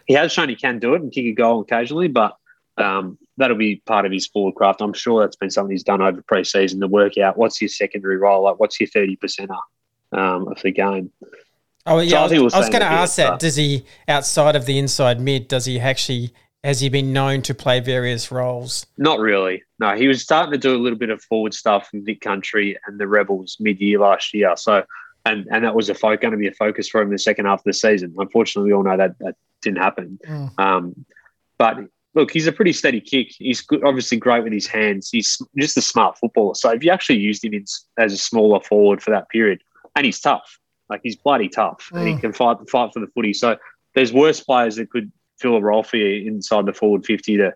he has shown he can do it and kick a goal occasionally, but um, that'll be part of his forward craft. I'm sure that's been something he's done over pre-season to work out what's your secondary role, like what's your 30 percenter um, of the game. Oh yeah, So I I was, think we'll I was going to him a bit, ask that. but- Does he outside of the inside mid? Does he actually has he been known to play various roles? Not really. No, he was starting to do a little bit of forward stuff in Vic Country and the Rebels mid-year last year. So, and and that was a fo- going to be a focus for him in the second half of the season. Unfortunately, we all know that that didn't happen. Mm. Um, but look, he's a pretty steady kick. He's good, obviously great with his hands. He's just a smart footballer. So if you actually used him in, as a smaller forward for that period, and he's tough, like he's bloody tough, and he can fight fight for the footy. So there's worse players that could fill a role for you inside the forward fifty to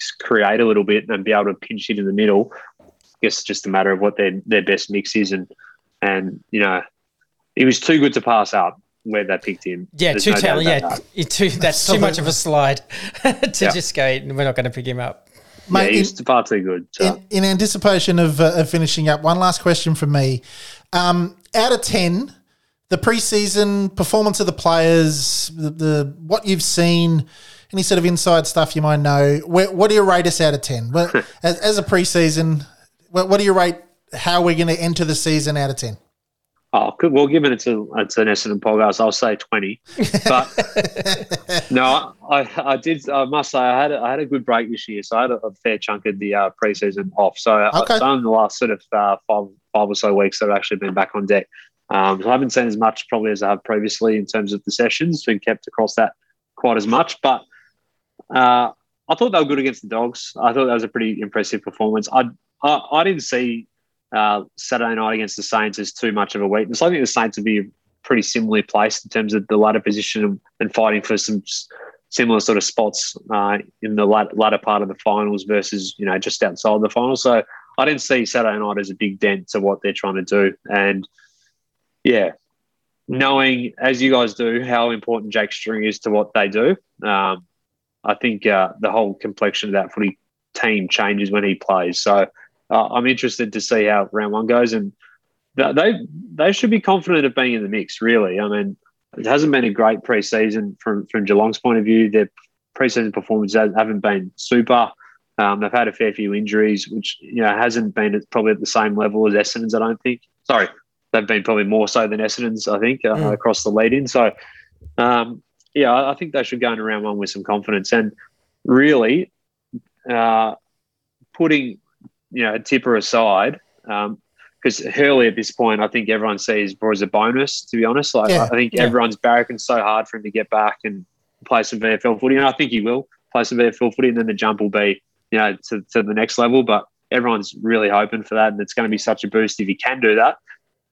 just create a little bit and be able to pinch it in the middle. I guess it's just a matter of what their their best mix is, and and you know, he was too good to pass up where they picked him. Yeah, There's too no doubt talented. Yeah, that. it too, that's too much of a slide to Yeah. just go. We're not going to pick him up. Mate, yeah, in- he's far too good. So. in, in anticipation of, uh, of finishing up, one last question from me. Um, out of 10, the preseason performance of the players, the, the what you've seen, any sort of inside stuff you might know, where, what do you rate us out of 10? Well, as, as a preseason, what, what do you rate how we're going to enter the season out of 10? Oh. Well, given it's a it's an Essendon podcast, I'll say twenty. But no, I, I did. I must say, I had a, I had a good break this year, so I had a, fair chunk of the uh, preseason off. So Okay. I've done the last sort of uh, five five or so weeks that I've actually been back on deck. Um, so I haven't seen as much probably as I have previously in terms of the sessions. Been kept across that quite as much, but uh, I thought they were good against the Dogs. I thought that was a pretty impressive performance. I I, I didn't see uh, Saturday night against the Saints as too much of a weakness. I think the Saints would be pretty similarly placed in terms of the ladder position and, fighting for some similar sort of spots uh, in the lat- latter part of the finals versus you know just outside the finals. So I didn't see Saturday night as a big dent to what they're trying to do, and yeah. Knowing, as you guys do, how important Jake Stringer is to what they do, um, I think uh, the whole complexion of that footy team changes when he plays. So uh, I'm interested to see how round one goes, and th- they they should be confident of being in the mix. Really, I mean, it hasn't been a great preseason from from Geelong's point of view. Their preseason performances haven't been super. Um, they've had a fair few injuries, which you know hasn't been probably at the same level as Essendon's. I don't think. Sorry, they've been probably more so than Essendon's. I think uh, Mm. across the lead in. So, um, yeah, I, think they should go into round one with some confidence and really uh, putting you know Tipper aside. Um, because Hurley at this point, I think everyone sees as a bonus. To be honest, like Yeah, I think yeah. everyone's barracking so hard for him to get back and play some VFL footy, and I think he will play some VFL footy, and then the jump will be, you know, to, to the next level. But everyone's really hoping for that, and it's going to be such a boost if he can do that,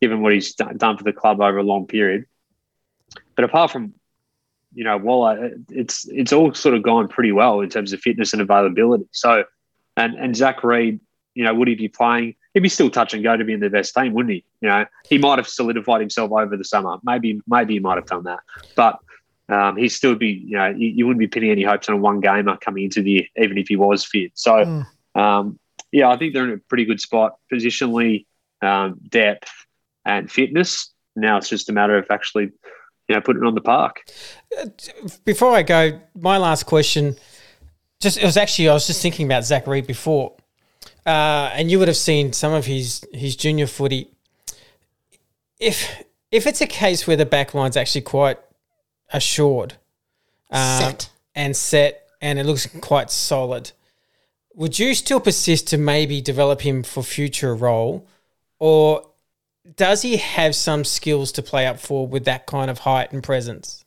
given what he's done for the club over a long period. But apart from, you know, Walla, it's it's all sort of gone pretty well in terms of fitness and availability. So, and and Zach Reed, you know, would he be playing? He'd be still touch and go to be in the best team, wouldn't he? You know, he might have solidified himself over the summer. Maybe maybe he might have done that, but um, he'd still be, you know, you, you wouldn't be pinning any hopes on a one gamer coming into the year, even if he was fit. So, Mm. um, yeah, I think they're in a pretty good spot positionally, um, depth, and fitness. Now it's just a matter of actually, you know, putting it on the park. Before I go, my last question, just it was actually I was just thinking about Zach Reed before, uh, and you would have seen some of his his junior footy. If if it's a case where the back line's actually quite assured, um, Set. and set, and it looks quite solid, would you still persist to maybe develop him for future role, or does he have some skills to play up for with that kind of height and presence?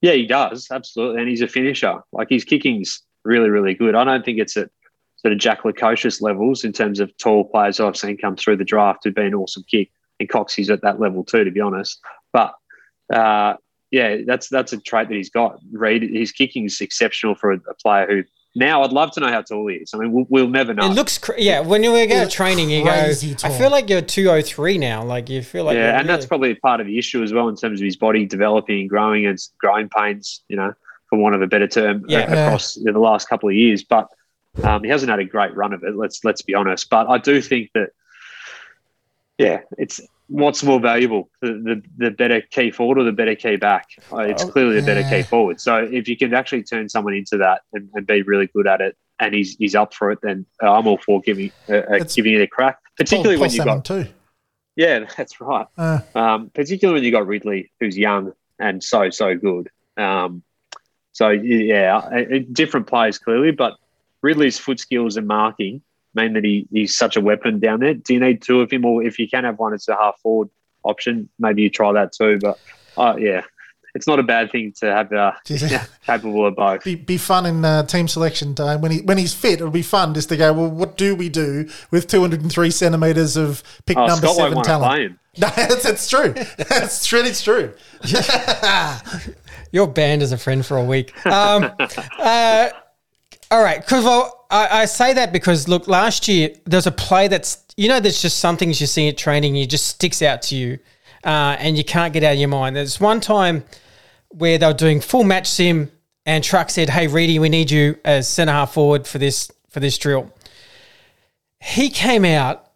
Yeah, he does absolutely, and he's a finisher. Like his kicking's really, really good. I don't think it's at sort of Jack Lukosius levels in terms of tall players I've seen come through the draft who've been an awesome kick, and Coxie's at that level too, to be honest. But uh, yeah, that's that's a trait that he's got. Reed, his kicking is exceptional for a player who. Now, I'd love to know how tall he is. I mean, we'll, we'll never know. It looks, cra- yeah. When you go to training, you go. crazy I feel like you're two oh three now. Like you feel like yeah, you're and that's probably part of the issue as well in terms of his body developing and growing and growing pains, you know, for want of a better term, Yeah. uh, across the last couple of years. But um, he hasn't had a great run of it. Let's let's be honest. But I do think that, yeah, it's what's more valuable, the the, the better key forward or the better key back. Uh, it's Oh, clearly the better key forward. So if you can actually turn someone into that and, and be really good at it, and he's he's up for it, then uh, I'm all for giving uh, uh, giving it a crack. Particularly Paul when you got too. yeah, that's right. Uh, Um, particularly when you got Ridley, who's young and so so good. Um, so yeah, different players clearly, but Ridley's foot skills and marking mean that he, he's such a weapon down there. Do you need two of him, or if you can have one, it's a half forward option. Maybe you try that too. But uh, yeah, it's not a bad thing to have uh, yeah, capable of both. be, be fun in uh, team selection time when he when he's fit. It'll be fun just to go. Well, what do we do with 203 centimeters of pick Oh, number Scott seven talent? No, that's, that's true. That's true. It's true. You're banned as a friend for a week. Um, uh, all right, because well, I, I say that because look, last year there's a play that's you know there's just some things you see at training, it just sticks out to you, uh, and you can't get out of your mind. There's one time where they were doing full match sim, and Truck said, "Hey, Reedy, we need you as centre half forward for this for this drill." He came out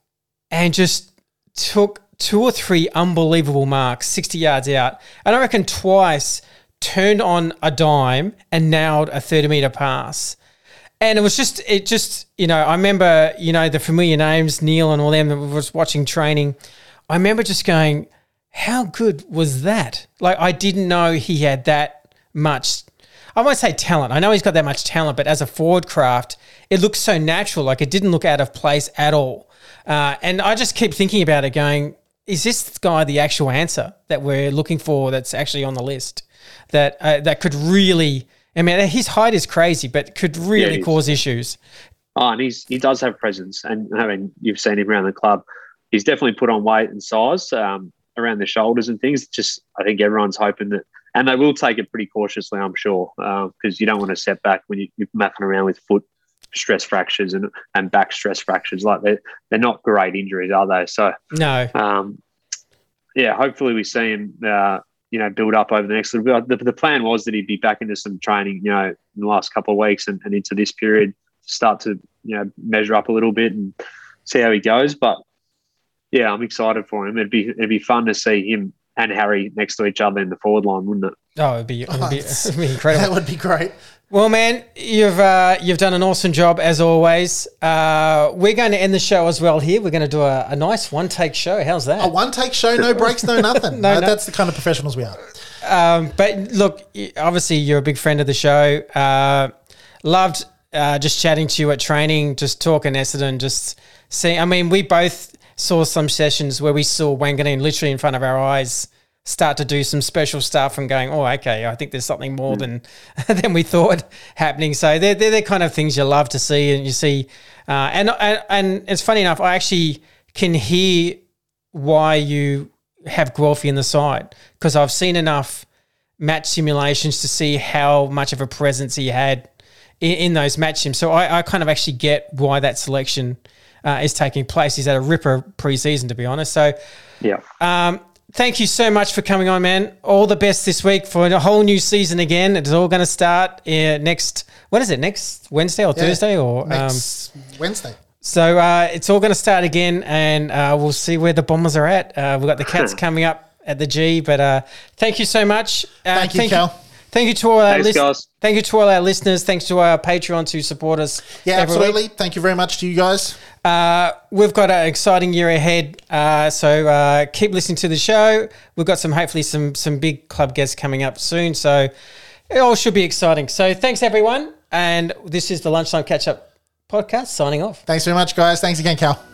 and just took two or three unbelievable marks, 60 yards out. And I reckon twice turned on a dime and nailed a 30 meter pass. And it was just, it just, you know, I remember, you know, the familiar names, Neil and all them that was watching training. I remember just going, how good was that? Like, I didn't know he had that much. I won't say talent. I know he's got that much talent, but as a forward craft, it looks so natural. Like, it didn't look out of place at all. Uh, and I just keep thinking about it, going, is this guy the actual answer that we're looking for that's actually on the list that uh, that could really I mean his height is crazy but could really is. cause issues. Oh, and he's he does have presence, and I mean you've seen him around the club. He's definitely put on weight and size um, around the shoulders and things. Just I think everyone's hoping that, and they will take it pretty cautiously, I'm sure, because you don't want to set back when you, you're mapping around with foot stress fractures and and back stress fractures. Like they're, they're not great injuries, are they? So No. um, yeah, hopefully we see him, uh, you know, build up over the next little bit. The, the plan was that he'd be back into some training, you know, in the last couple of weeks and, and into this period, start to, you know, measure up a little bit and see how he goes. But yeah, I'm excited for him. It'd be it'd be fun to see him and Harry next to each other in the forward line, wouldn't it? Oh, it'd be, it'd be, it'd be incredible. That would be great. Well, man, you've uh, you've done an awesome job as always. Uh, we're going to end the show as well here. We're going to do a, a nice one take show. How's that? A one take show, no breaks, no nothing. No, Uh, no. That's the kind of professionals we are. Um, but look, obviously you're a big friend of the show. Uh, loved uh, just chatting to you at training, just talking Essendon, just seeing. I mean, we both saw some sessions where we saw Wanganeen literally in front of our eyes start to do some special stuff and going, oh, okay, I think there's something more than than we thought happening. So they're, they're the kind of things you love to see, and you see. Uh, and, and and it's funny enough, I actually can hear why you have Guelphy in the side because I've seen enough match simulations to see how much of a presence he had in, in those match sims. So I, I kind of actually get why that selection uh, is taking place. He's had a ripper preseason, to be honest. So Yeah. um, thank you so much for coming on, man. All the best this week for a whole new season again. It's all going to start uh, next. What is it? Next Wednesday or Thursday or um, next Wednesday. so uh, it's all going to start again, and uh, we'll see where the Bombers are at. Uh, we've got the Cats coming up at the G, but uh, thank you so much. Uh, Thank you, Cal. Thank you to all our Thanks, lis- guys. Thank you to all our listeners. Thanks to our Patreon to support us. Yeah, every week. absolutely. Thank you very much to you guys. Uh, we've got an exciting year ahead, uh, so uh, keep listening to the show. We've got some, hopefully, some some big club guests coming up soon. So it all should be exciting. So thanks everyone, and this is the lunchtime catch up podcast. Signing off. Thanks very much, guys. Thanks again, Cal.